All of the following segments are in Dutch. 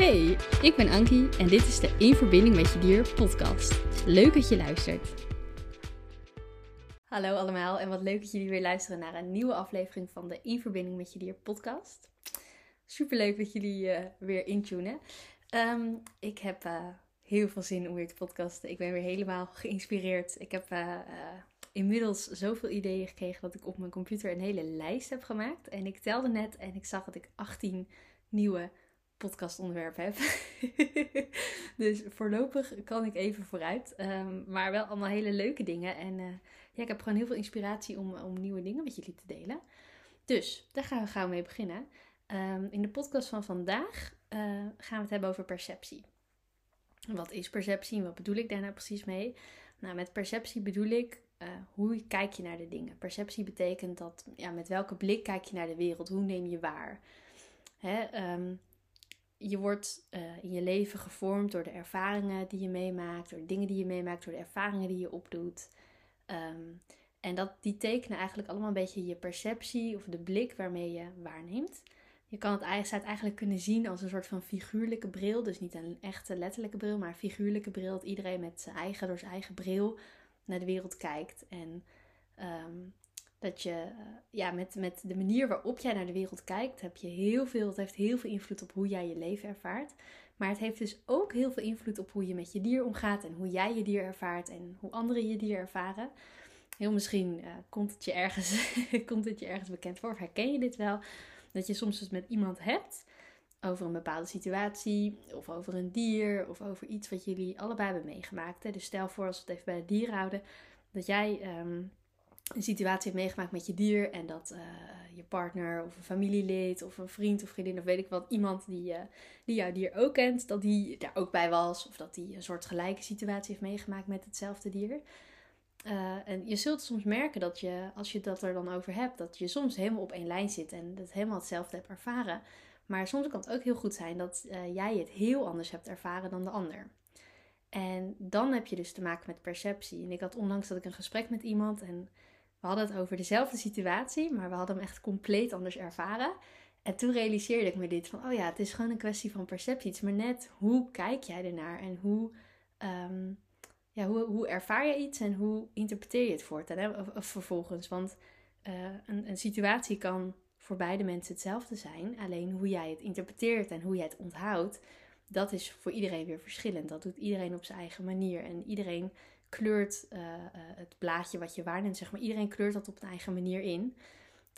Hey, ik ben Ankie en dit is de In Verbinding met Je Dier podcast. Leuk dat je luistert. Hallo allemaal en wat leuk dat jullie weer luisteren naar een nieuwe aflevering van de In Verbinding met Je Dier podcast. Superleuk dat jullie uh, weer intunen. Um, ik heb uh, heel veel zin om weer te podcasten. Ik ben weer helemaal geïnspireerd. Ik heb uh, inmiddels zoveel ideeën gekregen dat ik op mijn computer een hele lijst heb gemaakt. En ik telde net en ik zag dat ik 18 nieuwe podcastonderwerpen heb. dus voorlopig kan ik even vooruit. Um, maar wel allemaal hele leuke dingen. En uh, ja, ik heb gewoon heel veel inspiratie om, om nieuwe dingen met jullie te delen. Dus daar gaan we gauw mee beginnen. Um, in de podcast van vandaag uh, gaan we het hebben over perceptie. Wat is perceptie en wat bedoel ik daar nou precies mee? Nou, met perceptie bedoel ik uh, hoe kijk je naar de dingen. Perceptie betekent dat, ja, met welke blik kijk je naar de wereld? Hoe neem je waar? Hè, um, je wordt uh, in je leven gevormd door de ervaringen die je meemaakt, door dingen die je meemaakt, door de ervaringen die je opdoet. Um, en dat, die tekenen eigenlijk allemaal een beetje je perceptie of de blik waarmee je waarneemt. Je kan het eigenlijk, eigenlijk kunnen zien als een soort van figuurlijke bril. Dus niet een echte letterlijke bril, maar een figuurlijke bril. Dat iedereen met zijn eigen, door zijn eigen bril naar de wereld kijkt. En um, dat je, ja, met, met de manier waarop jij naar de wereld kijkt, heb je heel veel, het heeft heel veel invloed op hoe jij je leven ervaart. Maar het heeft dus ook heel veel invloed op hoe je met je dier omgaat en hoe jij je dier ervaart en hoe anderen je dier ervaren. Heel misschien uh, komt, het je ergens, komt het je ergens bekend voor of herken je dit wel. Dat je soms dus met iemand hebt over een bepaalde situatie of over een dier of over iets wat jullie allebei hebben meegemaakt. Dus stel voor als we het even bij het dier houden, dat jij um, een situatie hebt meegemaakt met je dier en dat uh, je partner of een familielid of een vriend of vriendin of weet ik wat, iemand die, uh, die jouw dier ook kent, dat die daar ook bij was of dat die een soort gelijke situatie heeft meegemaakt met hetzelfde dier. Uh, en je zult soms merken dat je, als je dat er dan over hebt, dat je soms helemaal op één lijn zit en dat helemaal hetzelfde hebt ervaren. Maar soms kan het ook heel goed zijn dat jij het heel anders hebt ervaren dan de ander. En dan heb je dus te maken met perceptie. En ik had onlangs dat ik een gesprek met iemand en we hadden het over dezelfde situatie, maar we hadden hem echt compleet anders ervaren. En toen realiseerde ik me dit van, oh ja, het is gewoon een kwestie van perceptie. Maar net hoe kijk jij ernaar en hoe, um, ja, hoe, hoe ervaar je iets en hoe interpreteer je het voortaan, hè? Vervolgens. Want uh, een, een situatie kan voor beide mensen hetzelfde zijn. Alleen hoe jij het interpreteert en hoe jij het onthoudt, dat is voor iedereen weer verschillend. Dat doet iedereen op zijn eigen manier. En iedereen kleurt uh, uh, het blaadje wat je waarneemt, zeg maar. Iedereen kleurt dat op een eigen manier in.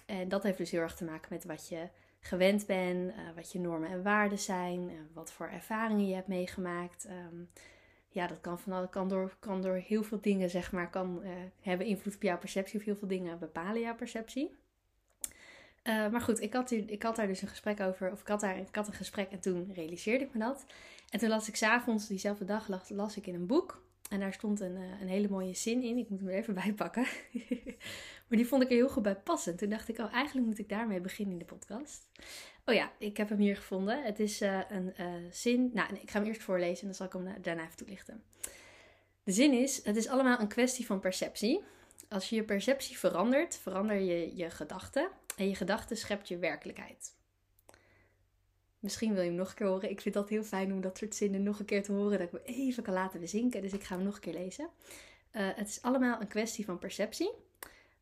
En dat heeft dus heel erg te maken met wat je gewend bent, uh, wat je normen en waarden zijn, wat voor ervaringen je hebt meegemaakt. Um, ja, dat kan, van, kan, door, kan door heel veel dingen, zeg maar, kan hebben invloed op jouw perceptie of heel veel dingen bepalen jouw perceptie. Maar goed, ik had, hier, ik had daar dus een gesprek over, of ik had, daar, ik had een gesprek en toen realiseerde ik me dat. En toen las ik s'avonds, diezelfde dag, las ik in een boek. En daar stond een, uh, een hele mooie zin in. Ik moet hem er even bij pakken. maar die vond ik er heel goed bij passen. Toen dacht ik, oh, eigenlijk moet ik daarmee beginnen in de podcast. Oh ja, ik heb hem hier gevonden. Het is uh, een zin. Nou, ik ga hem eerst voorlezen en dan zal ik hem daarna even toelichten. De zin is: Het is allemaal een kwestie van perceptie. Als je je perceptie verandert, verander je je gedachten. En je gedachten schept je werkelijkheid. Misschien wil je hem nog een keer horen. Ik vind dat heel fijn om dat soort zinnen nog een keer te horen. Dat ik me even kan laten bezinken. Dus ik ga hem nog een keer lezen. Uh, het is allemaal een kwestie van perceptie.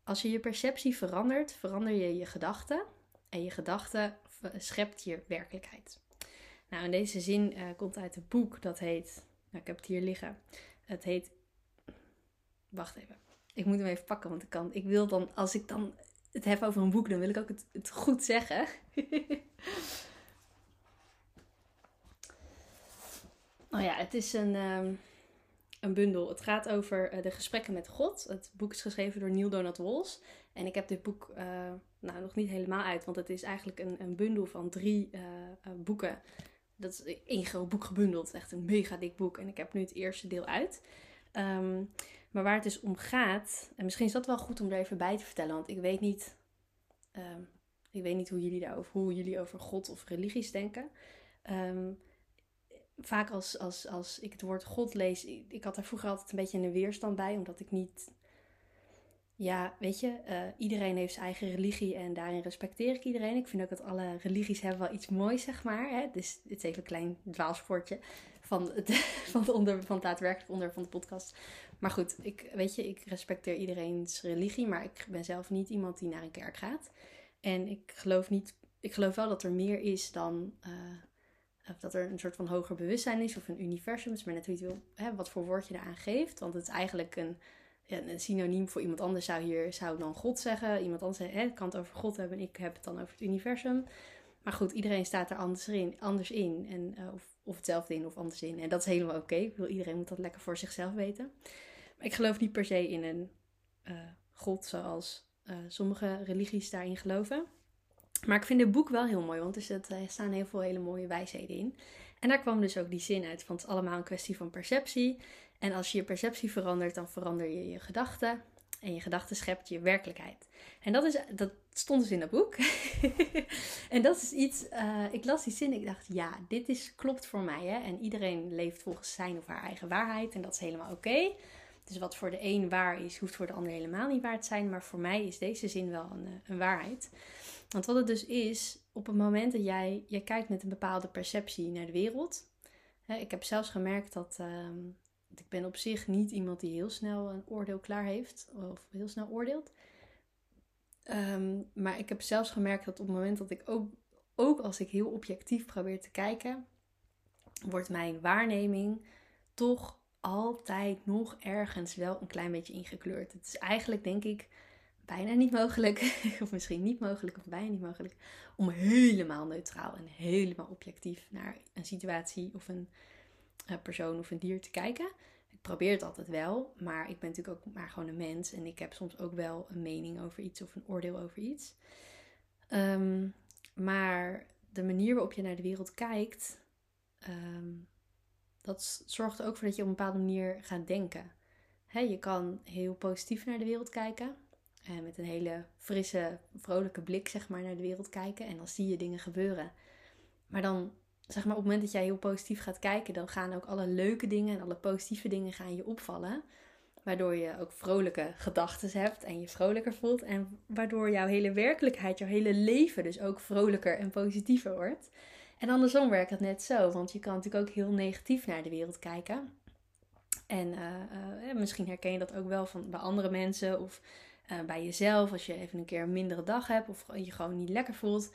Als je je perceptie verandert, verander je je gedachten. En je gedachten schept je werkelijkheid. Nou, en deze zin uh, komt uit een boek dat heet. Nou, ik heb het hier liggen. Het heet. Wacht even. Ik moet hem even pakken, want ik kan. Ik wil dan, als ik dan het heb over een boek, dan wil ik ook het, het goed zeggen. nou ja, het is een, um, een bundel. Het gaat over uh, de gesprekken met God. Het boek is geschreven door Neil Donald Walls. En ik heb dit boek uh, nou, nog niet helemaal uit, want het is eigenlijk een, een bundel van drie uh, boeken. Dat is één groot boek gebundeld. Echt een mega dik boek. En ik heb nu het eerste deel uit. Um, maar waar het dus om gaat, en misschien is dat wel goed om er even bij te vertellen, want ik weet niet, um, ik weet niet hoe jullie daarover, hoe jullie over God of religies denken. Um, vaak als, als, als ik het woord God lees, ik, ik, had daar vroeger altijd een beetje een weerstand bij, omdat ik niet, ja, weet je, uh, iedereen heeft zijn eigen religie en daarin respecteer ik iedereen. Ik vind ook dat alle religies hebben wel iets moois, zeg maar. Hè? Dus het is even een klein dwaalsportje van het, van, het onder, van het daadwerkelijk onder van de podcast. Maar goed, ik, weet je, ik respecteer iedereen's religie, maar ik ben zelf niet iemand die naar een kerk gaat. En ik geloof niet, ik geloof wel dat er meer is dan, uh, dat er een soort van hoger bewustzijn is of een universum. Maar net hoe je wil, hè, wat voor woord je eraan geeft. Want het is eigenlijk een, ja, een synoniem voor iemand anders zou hier, zou dan God zeggen. Iemand anders hè, kan het over God hebben en ik heb het dan over het universum. Maar goed, iedereen staat er anders in. Anders in en, uh, of, of hetzelfde in of anders in. En dat is helemaal oké. Okay. Wil iedereen moet dat lekker voor zichzelf weten. Maar ik geloof niet per se in een uh, God zoals sommige religies daarin geloven. Maar ik vind het boek wel heel mooi, want er, er staan heel veel hele mooie wijsheden in. En daar kwam dus ook die zin uit van het is allemaal een kwestie van perceptie. En als je je perceptie verandert, dan verander je je gedachten. En je gedachten schept je werkelijkheid. En dat, is, dat stond dus in dat boek. en dat is iets, uh, ik las die zin en ik dacht, ja, dit is, klopt voor mij. Hè? En iedereen leeft volgens zijn of haar eigen waarheid en dat is helemaal oké. Dus wat voor de een waar is, hoeft voor de ander helemaal niet waar te zijn. Maar voor mij is deze zin wel een, eh, een waarheid. Want wat het dus is, op het moment dat jij, jij kijkt met een bepaalde perceptie naar de wereld. Hè, ik heb zelfs gemerkt dat uh, ik ben op zich niet iemand die heel snel een oordeel klaar heeft. Of heel snel oordeelt. Um, maar ik heb zelfs gemerkt dat op het moment dat ik ook, ook als ik heel objectief probeer te kijken, wordt mijn waarneming toch altijd nog ergens wel een klein beetje ingekleurd. Het is eigenlijk, denk ik, bijna niet mogelijk, of misschien niet mogelijk, of bijna niet mogelijk, om helemaal neutraal en helemaal objectief naar een situatie of een uh, persoon of een dier te kijken. Ik probeer het altijd wel, maar ik ben natuurlijk ook maar gewoon een mens en ik heb soms ook wel een mening over iets of een oordeel over iets. Um, maar de manier waarop je naar de wereld kijkt, um, dat zorgt er ook voor dat je op een bepaalde manier gaat denken. Je kan heel positief naar de wereld kijken. En met een hele frisse, vrolijke blik zeg maar, naar de wereld kijken. En dan zie je dingen gebeuren. Maar dan, zeg maar, op het moment dat jij heel positief gaat kijken, dan gaan ook alle leuke dingen en alle positieve dingen gaan je opvallen. Waardoor je ook vrolijke gedachten hebt en je vrolijker voelt. En waardoor jouw hele werkelijkheid, jouw hele leven dus ook vrolijker en positiever wordt. En andersom werkt het net zo, want je kan natuurlijk ook heel negatief naar de wereld kijken. En uh, uh, misschien herken je dat ook wel van bij andere mensen of uh, bij jezelf. Als je even een keer een mindere dag hebt of je gewoon niet lekker voelt,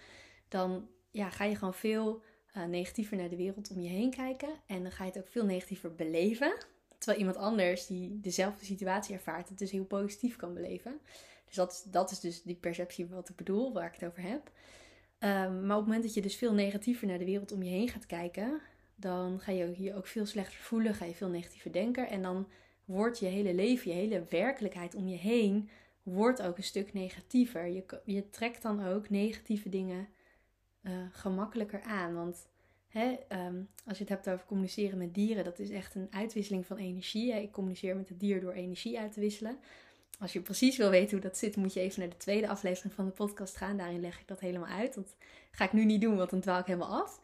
dan ja, ga je gewoon veel negatiever naar de wereld om je heen kijken. En dan ga je het ook veel negatiever beleven. Terwijl iemand anders die dezelfde situatie ervaart, het dus heel positief kan beleven. Dus dat, dat is dus die perceptie wat ik bedoel, waar ik het over heb. Um, maar op het moment dat je dus veel negatiever naar de wereld om je heen gaat kijken, dan ga je je ook veel slechter voelen, ga je veel negatiever denken. En dan wordt je hele leven, je hele werkelijkheid om je heen, wordt ook een stuk negatiever. Je, je trekt dan ook negatieve dingen uh, gemakkelijker aan. Want hè, um, als je het hebt over communiceren met dieren, dat is echt een uitwisseling van energie. Ik communiceer met het dier door energie uit te wisselen. Als je precies wil weten hoe dat zit, moet je even naar de tweede aflevering van de podcast gaan. Daarin leg ik dat helemaal uit. Dat ga ik nu niet doen, want dan dwaal ik helemaal af.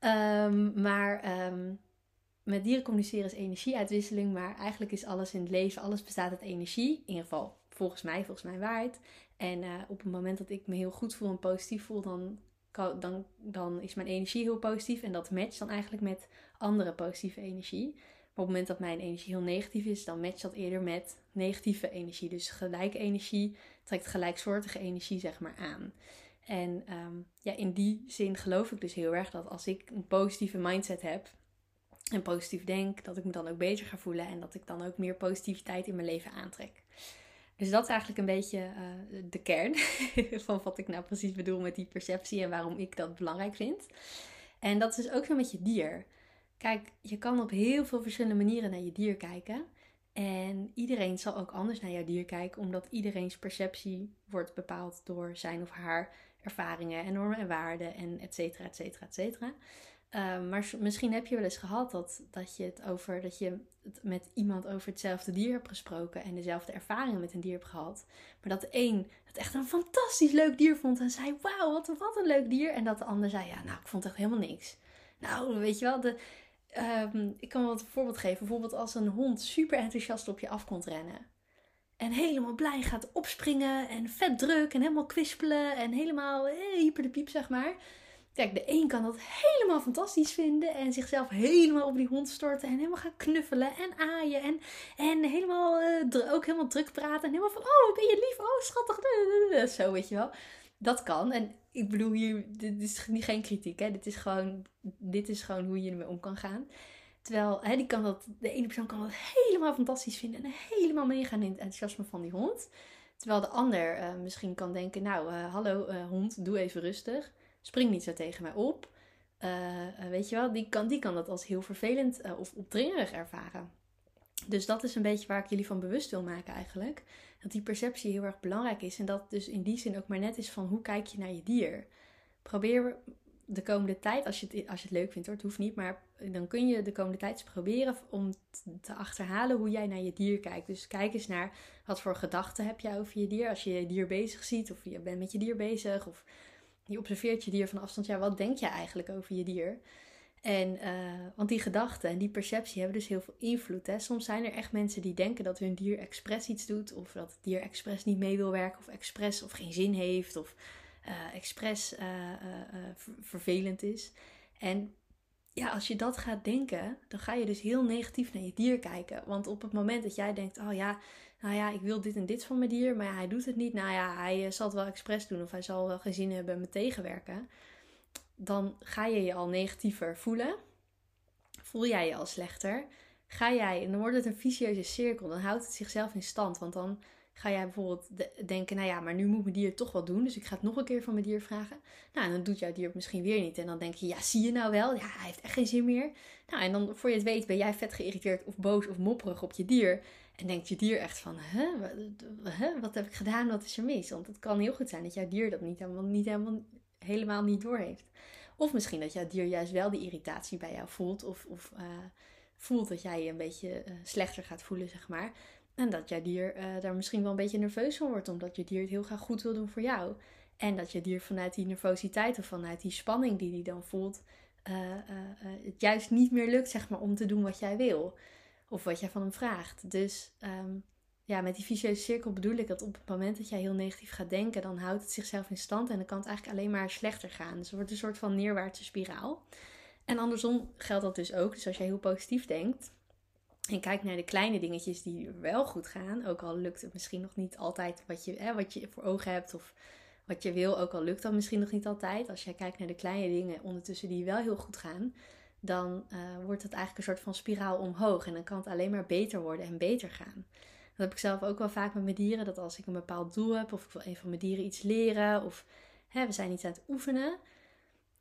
Um, maar um, met dieren communiceren is energieuitwisseling. Maar eigenlijk is alles in het leven, alles bestaat uit energie. In ieder geval volgens mij, volgens mijn waarheid. En uh, op het moment dat ik me heel goed voel en positief voel, dan, dan, dan is mijn energie heel positief. En dat matcht dan eigenlijk met andere positieve energie. Maar op het moment dat mijn energie heel negatief is, dan matcht dat eerder met negatieve energie. Dus gelijke energie trekt gelijksoortige energie, zeg maar, aan. En um, ja, in die zin geloof ik dus heel erg dat als ik een positieve mindset heb en positief denk, dat ik me dan ook beter ga voelen en dat ik dan ook meer positiviteit in mijn leven aantrek. Dus dat is eigenlijk een beetje uh, de kern van wat ik nou precies bedoel met die perceptie en waarom ik dat belangrijk vind. En dat is ook zo met je dier. Kijk, je kan op heel veel verschillende manieren naar je dier kijken. En iedereen zal ook anders naar jouw dier kijken, omdat iedereen's perceptie wordt bepaald door zijn of haar ervaringen en normen en waarden en et cetera, et cetera, et cetera. Uh, maar misschien heb je wel eens gehad dat, dat je het over dat je het met iemand over hetzelfde dier hebt gesproken en dezelfde ervaringen met een dier hebt gehad. Maar dat de een het echt een fantastisch leuk dier vond en zei: Wauw, wat, wat een leuk dier. En dat de ander zei: Ja, nou, ik vond echt helemaal niks. Nou, weet je wel, de, Um, ik kan wel een voorbeeld geven. Bijvoorbeeld als een hond super enthousiast op je af komt rennen. En helemaal blij gaat opspringen en vet druk en helemaal kwispelen en helemaal eh, hyper de piep, zeg maar. Kijk, de een kan dat helemaal fantastisch vinden en zichzelf helemaal op die hond storten en helemaal gaan knuffelen en aaien en, en helemaal, uh, ook helemaal druk praten en helemaal van, oh, ben je lief, oh, schattig, zo, weet je wel. Dat kan en ik bedoel hier, dit is geen kritiek, hè. Dit is gewoon, dit is gewoon hoe je ermee om kan gaan. Terwijl hè, die kan dat, de ene persoon kan dat helemaal fantastisch vinden en helemaal meegaan in het enthousiasme van die hond. Terwijl de ander uh, misschien kan denken, nou, uh, hallo hond, doe even rustig. Spring niet zo tegen mij op. weet je wel, die kan, die kan dat als heel vervelend of opdringerig ervaren. Dus dat is een beetje waar ik jullie van bewust wil maken eigenlijk. Dat die perceptie heel erg belangrijk is. En dat dus in die zin ook maar net is van hoe kijk je naar je dier. Probeer de komende tijd, als je, het, als je het leuk vindt hoor, het hoeft niet, maar dan kun je de komende tijd proberen om te achterhalen hoe jij naar je dier kijkt. Dus kijk eens naar wat voor gedachten heb je over je dier. Als je je dier bezig ziet, of je bent met je dier bezig, of je observeert je dier van afstand, ja, wat denk je eigenlijk over je dier? En, uh, want die gedachten en die perceptie hebben dus heel veel invloed. Hè? Soms zijn er echt mensen die denken dat hun dier expres iets doet, of dat het dier expres niet mee wil werken, of expres of geen zin heeft, of uh, expres uh, vervelend is. En ja, als je dat gaat denken, dan ga je dus heel negatief naar je dier kijken. Want op het moment dat jij denkt, oh ja, nou ja, ik wil dit en dit van mijn dier, maar hij doet het niet. Nou ja, hij zal het wel expres doen of hij zal wel geen zin hebben me tegenwerken. Dan ga je je al negatiever voelen. Voel jij je al slechter. Ga jij, en dan wordt het een vicieuze cirkel. Dan houdt het zichzelf in stand. Want dan ga jij bijvoorbeeld denken, nou ja, maar nu moet mijn dier toch wel doen. Dus ik ga het nog een keer van mijn dier vragen. Nou, en dan doet jouw dier het misschien weer niet. En dan denk je, ja, zie je nou wel? Ja, hij heeft echt geen zin meer. Nou, en dan voor je het weet ben jij vet geïrriteerd of boos of mopperig op je dier. En denkt je dier echt van, hè, wat, heb ik gedaan? Wat is er mis? Want het kan heel goed zijn dat jouw dier dat niet helemaal, niet helemaal, helemaal niet door heeft. Of misschien dat jouw dier juist wel die irritatie bij jou voelt. Of, of uh, voelt dat jij je een beetje uh, slechter gaat voelen, zeg maar. En dat jouw dier uh, daar misschien wel een beetje nerveus van wordt, omdat je dier het heel graag goed wil doen voor jou. En dat je dier vanuit die nervositeit of vanuit die spanning die hij dan voelt, het juist niet meer lukt zeg maar, om te doen wat jij wil. Of wat jij van hem vraagt. Dus um, ja, met die vicieuze cirkel bedoel ik dat op het moment dat jij heel negatief gaat denken, dan houdt het zichzelf in stand en dan kan het eigenlijk alleen maar slechter gaan. Dus het wordt een soort van neerwaartse spiraal. En andersom geldt dat dus ook. Dus als jij heel positief denkt, en kijk naar de kleine dingetjes die wel goed gaan. Ook al lukt het misschien nog niet altijd wat je, hè, wat je voor ogen hebt of wat je wil. Ook al lukt dat misschien nog niet altijd. Als jij kijkt naar de kleine dingen ondertussen die wel heel goed gaan. Dan uh, wordt het eigenlijk een soort van spiraal omhoog. En dan kan het alleen maar beter worden en beter gaan. Dat heb ik zelf ook wel vaak met mijn dieren. Dat als ik een bepaald doel heb of ik wil een van mijn dieren iets leren. Of hè, we zijn iets aan het oefenen.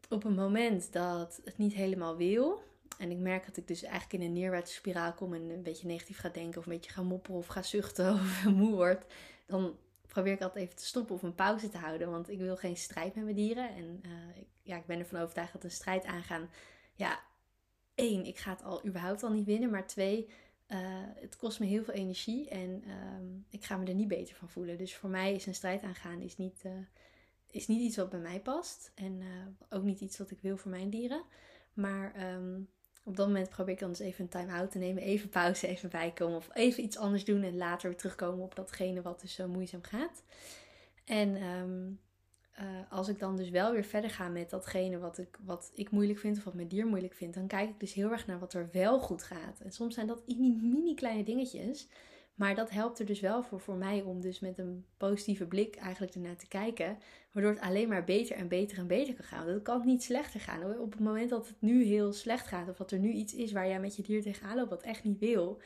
Op een moment dat het niet helemaal wil en ik merk dat ik dus eigenlijk in een neerwaartse spiraal kom en een beetje negatief ga denken of een beetje ga mopperen of ga zuchten of moe word. Dan probeer ik altijd even te stoppen of een pauze te houden. Want ik wil geen strijd met mijn dieren. En ik, ja, ik ben ervan overtuigd dat een strijd aangaan. Ja, één, ik ga het al überhaupt al niet winnen. Maar twee, uh, het kost me heel veel energie. En uh, ik ga me er niet beter van voelen. Dus voor mij is een strijd aangaan is niet, uh, is niet iets wat bij mij past. En ook niet iets wat ik wil voor mijn dieren. Maar um, op dat moment probeer ik dan dus even een time-out te nemen. Even pauze, even bijkomen. Of even iets anders doen. En later weer terugkomen op datgene wat dus zo moeizaam gaat. En um, uh, als ik dan dus wel weer verder ga met datgene wat ik, wat ik moeilijk vind. Of wat mijn dier moeilijk vindt. Dan kijk ik dus heel erg naar wat er wel goed gaat. En soms zijn dat mini, mini kleine dingetjes. Maar dat helpt er dus wel voor, voor mij om dus met een positieve blik eigenlijk ernaar te kijken. Waardoor het alleen maar beter en beter en beter kan gaan. Dat kan niet slechter gaan. Op het moment dat het nu heel slecht gaat. Of dat er nu iets is waar jij met je dier tegenaan loopt wat echt niet wil.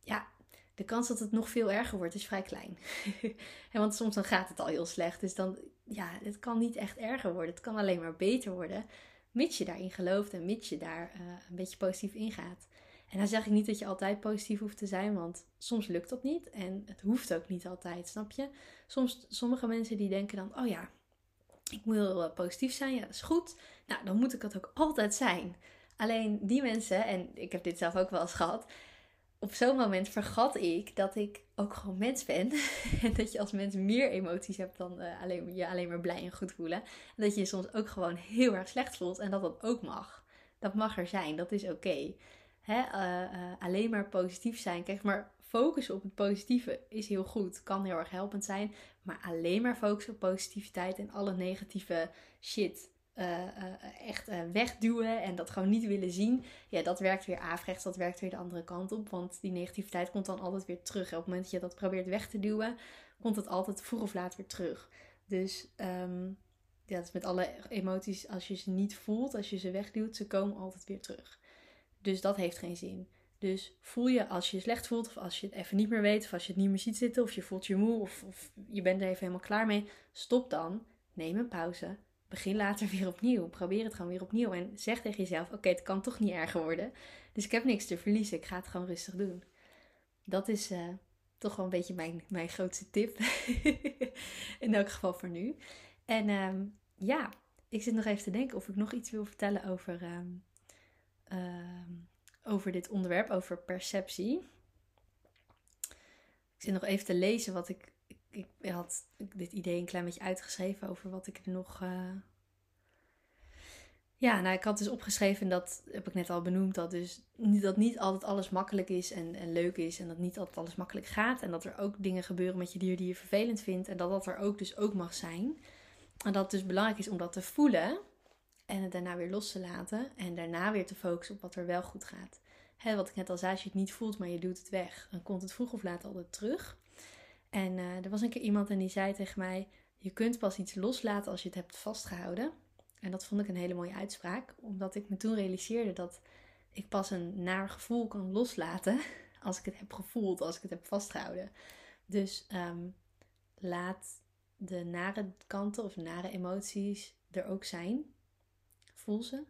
Ja, de kans dat het nog veel erger wordt is vrij klein. en want soms dan gaat het al heel slecht. Dus dan, ja, het kan niet echt erger worden. Het kan alleen maar beter worden. Mits je daarin gelooft en mits je daar uh, een beetje positief in gaat. En dan zeg ik niet dat je altijd positief hoeft te zijn, want soms lukt dat niet. En het hoeft ook niet altijd, snap je? Soms, sommige mensen die denken dan, oh ja, ik moet heel positief zijn, ja, dat is goed. Nou, dan moet ik dat ook altijd zijn. Alleen die mensen, en ik heb dit zelf ook wel eens gehad, op zo'n moment vergat ik dat ik ook gewoon mens ben. en dat je als mens meer emoties hebt dan uh, alleen, je alleen maar blij en goed voelen. En dat je je soms ook gewoon heel erg slecht voelt en dat dat ook mag. Dat mag er zijn, dat is oké hè, uh, uh, alleen maar positief zijn. Kijk, maar focussen op het positieve is heel goed, kan heel erg helpend zijn. Maar alleen maar focussen op positiviteit en alle negatieve shit uh, uh, echt uh, wegduwen en dat gewoon niet willen zien. Ja, dat werkt weer averechts, dat werkt weer de andere kant op. Want die negativiteit komt dan altijd weer terug. op het moment dat je dat probeert weg te duwen, komt het altijd vroeg of laat weer terug. Dus um, ja, dat is met alle emoties, als je ze niet voelt, als je ze wegduwt, ze komen altijd weer terug. Dus dat heeft geen zin. Dus voel je als je je slecht voelt, of als je het even niet meer weet, of als je het niet meer ziet zitten, of je voelt je moe, of, of je bent er even helemaal klaar mee, stop dan, neem een pauze, begin later weer opnieuw. Probeer het gewoon weer opnieuw en zeg tegen jezelf: Oké, het kan toch niet erger worden. Dus ik heb niks te verliezen, ik ga het gewoon rustig doen. Dat is uh, toch wel een beetje mijn, mijn grootste tip. In elk geval voor nu. En um, ja, ik zit nog even te denken of ik nog iets wil vertellen over. Um, over dit onderwerp, over perceptie. Ik zit nog even te lezen wat ik. Ik, had dit idee een klein beetje uitgeschreven over wat ik nog. Uh... Ja, nou, ik had dus opgeschreven, dat heb ik net al benoemd, dat dus dat niet altijd alles makkelijk is en, en leuk is. En dat niet altijd alles makkelijk gaat. En dat er ook dingen gebeuren met je dier die je vervelend vindt. En dat dat er ook dus ook mag zijn. En dat het dus belangrijk is om dat te voelen. En het daarna weer los te laten. En daarna weer te focussen op wat er wel goed gaat. Hè, wat ik net al zei, als je het niet voelt, maar je doet het weg, dan komt het vroeg of laat altijd terug. En uh, er was een keer iemand en die zei tegen mij: Je kunt pas iets loslaten als je het hebt vastgehouden. En dat vond ik een hele mooie uitspraak, omdat ik me toen realiseerde dat ik pas een naar gevoel kan loslaten als ik het heb gevoeld, als ik het heb vastgehouden. Dus um, laat de nare kanten of nare emoties er ook zijn. Voel ze.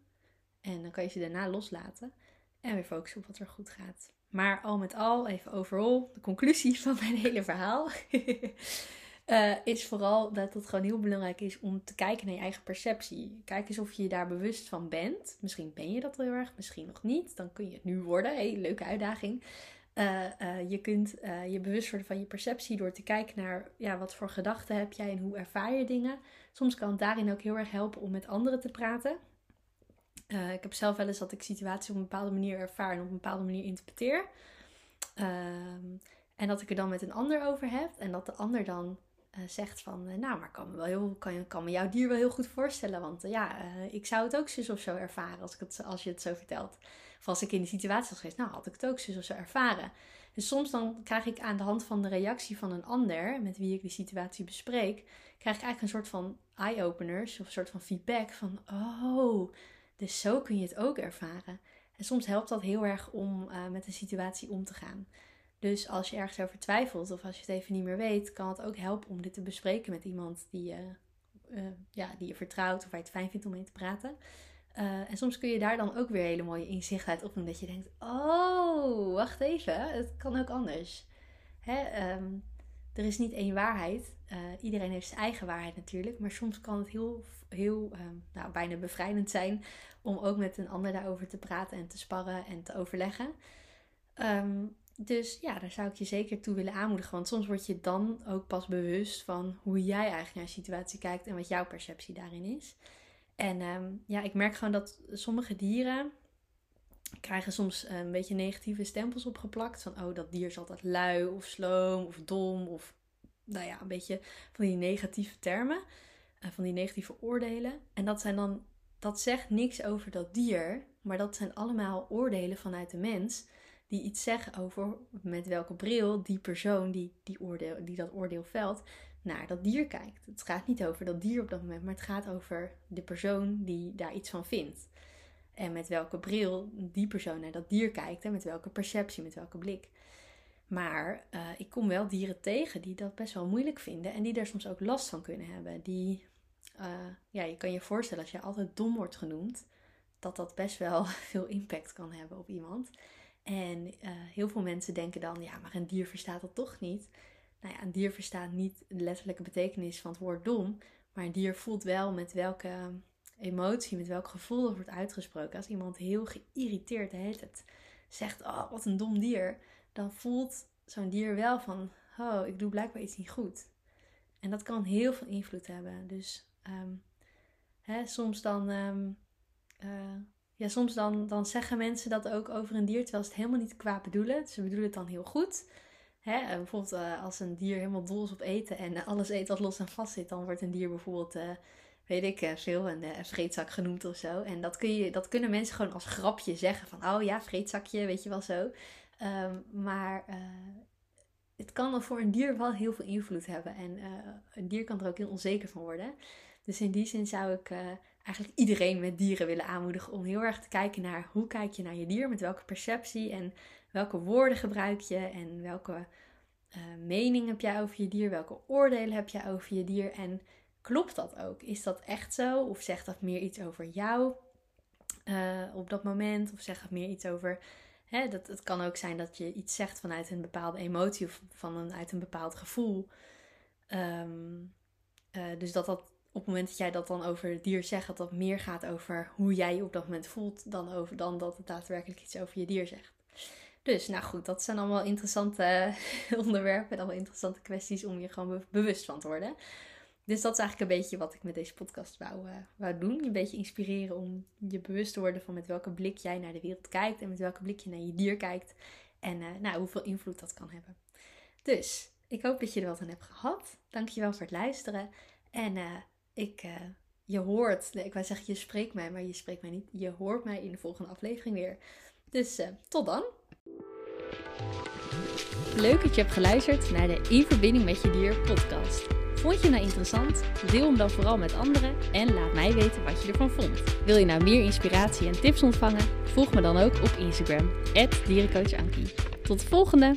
En dan kan je ze daarna loslaten. En weer focussen op wat er goed gaat. Maar al met al, even overal, de conclusie van mijn hele verhaal. uh, is vooral dat het gewoon heel belangrijk is om te kijken naar je eigen perceptie. Kijk eens of je je daar bewust van bent. Misschien ben je dat heel erg, misschien nog niet. Dan kun je het nu worden. Hey, leuke uitdaging. Uh, uh, je kunt je bewust worden van je perceptie door te kijken naar ja, wat voor gedachten heb jij en hoe ervaar je dingen. Soms kan het daarin ook heel erg helpen om met anderen te praten. Uh, ik heb zelf wel eens dat ik situaties op een bepaalde manier ervaar en op een bepaalde manier interpreteer. Uh, en dat ik er dan met een ander over heb. En dat de ander dan uh, zegt van, uh, nou, maar kan me, wel heel, kan, kan me jouw dier wel heel goed voorstellen. Want ja, ik zou het ook zus of zo ervaren als, ik het, als je het zo vertelt. Of als ik in die situatie was geweest, nou, had ik het ook zus of zo ervaren. Dus soms dan krijg ik aan de hand van de reactie van een ander, met wie ik die situatie bespreek, krijg ik eigenlijk een soort van eye-openers of een soort van feedback van, oh, dus zo kun je het ook ervaren. En soms helpt dat heel erg om uh, met een situatie om te gaan. Dus als je ergens over twijfelt of als je het even niet meer weet, kan het ook helpen om dit te bespreken met iemand die je, uh, ja, die je vertrouwt of waar je het fijn vindt om mee te praten. Uh, en soms kun je daar dan ook weer hele mooie inzichten uit opdoen. Dat je denkt, oh, wacht even, het kan ook anders. Hè, um, er is niet één waarheid. Uh, iedereen heeft zijn eigen waarheid natuurlijk. Maar soms kan het heel, heel uh, nou, bijna bevrijdend zijn om ook met een ander daarover te praten en te sparren en te overleggen. Um, dus ja, daar zou ik je zeker toe willen aanmoedigen. Want soms word je dan ook pas bewust van hoe jij eigenlijk naar een situatie kijkt en wat jouw perceptie daarin is. En um, ja, ik merk gewoon dat sommige dieren krijgen soms een beetje negatieve stempels opgeplakt. Van oh, dat dier is altijd lui of sloom of dom of nou ja, een beetje van die negatieve termen. Uh, van die negatieve oordelen. En dat zijn dan, dat zegt niks over dat dier. Maar dat zijn allemaal oordelen vanuit de mens. Die iets zeggen over met welke bril die persoon die, die, oordeel, die dat oordeel velt naar dat dier kijkt. Het gaat niet over dat dier op dat moment, maar het gaat over de persoon die daar iets van vindt. En met welke bril die persoon naar dat dier kijkt en met welke perceptie, met welke blik. Maar uh, ik kom wel dieren tegen die dat best wel moeilijk vinden en die daar soms ook last van kunnen hebben. Die, uh, ja, je kan je voorstellen als je altijd dom wordt genoemd, dat dat best wel veel impact kan hebben op iemand. En uh, heel veel mensen denken dan, ja, maar een dier verstaat dat toch niet. Nou ja, een dier verstaat niet de letterlijke betekenis van het woord dom, maar een dier voelt wel met welke emotie, met welk gevoel er wordt uitgesproken. Als iemand heel geïrriteerd heet het zegt, oh wat een dom dier, dan voelt zo'n dier wel van, oh ik doe blijkbaar iets niet goed. En dat kan heel veel invloed hebben. Dus um, hè, soms dan, um, uh, ja, soms dan, dan zeggen mensen dat ook over een dier, terwijl ze het helemaal niet kwaad bedoelen. Ze bedoelen het dan heel goed. Hè, bijvoorbeeld als een dier helemaal dol is op eten en alles eet wat los en vast zit, dan wordt een dier bijvoorbeeld weet ik veel, een, een vreedzak genoemd of zo. En dat, kun je, dat kunnen mensen gewoon als grapje zeggen van, oh ja, vreedzakje, weet je wel zo. Ehm, maar uh, het kan voor een dier wel heel veel invloed hebben. En een dier kan er ook heel onzeker van worden. Dus in die zin zou ik eigenlijk iedereen met dieren willen aanmoedigen om heel erg te kijken naar hoe kijk je naar je dier, met welke perceptie en welke woorden gebruik je en welke mening heb jij over je dier, welke oordelen heb jij over je dier en klopt dat ook? Is dat echt zo? Of zegt dat meer iets over jou op dat moment? Of zegt het meer iets over Hè, dat, het kan ook zijn dat je iets zegt vanuit een bepaalde emotie of vanuit een bepaald gevoel. Ehm, eh, dus dat dat op het moment dat jij dat dan over het dier zegt, dat dat meer gaat over hoe jij je op dat moment voelt dan, over, dan dat het daadwerkelijk iets over je dier zegt. Dus nou goed, dat zijn allemaal interessante onderwerpen en allemaal interessante kwesties om je gewoon bewust van te worden. Dus dat is eigenlijk een beetje wat ik met deze podcast wou, uh, wou doen. Je een beetje inspireren om je bewust te worden van met welke blik jij naar de wereld kijkt. En met welke blik je naar je dier kijkt. En uh, nou, hoeveel invloed dat kan hebben. Dus, ik hoop dat je er wat aan hebt gehad. Dankjewel voor het luisteren. En uh, ik, je hoort, nee, ik wou zeggen je spreekt mij, maar je spreekt mij niet. Je hoort mij in de volgende aflevering weer. Dus tot dan. Leuk dat je hebt geluisterd naar de In Verbinding met Je Dier podcast. Vond je nou interessant? Deel hem dan vooral met anderen en laat mij weten wat je ervan vond. Wil je nou meer inspiratie en tips ontvangen? Volg me dan ook op Instagram, dierencoachankie. Tot de volgende!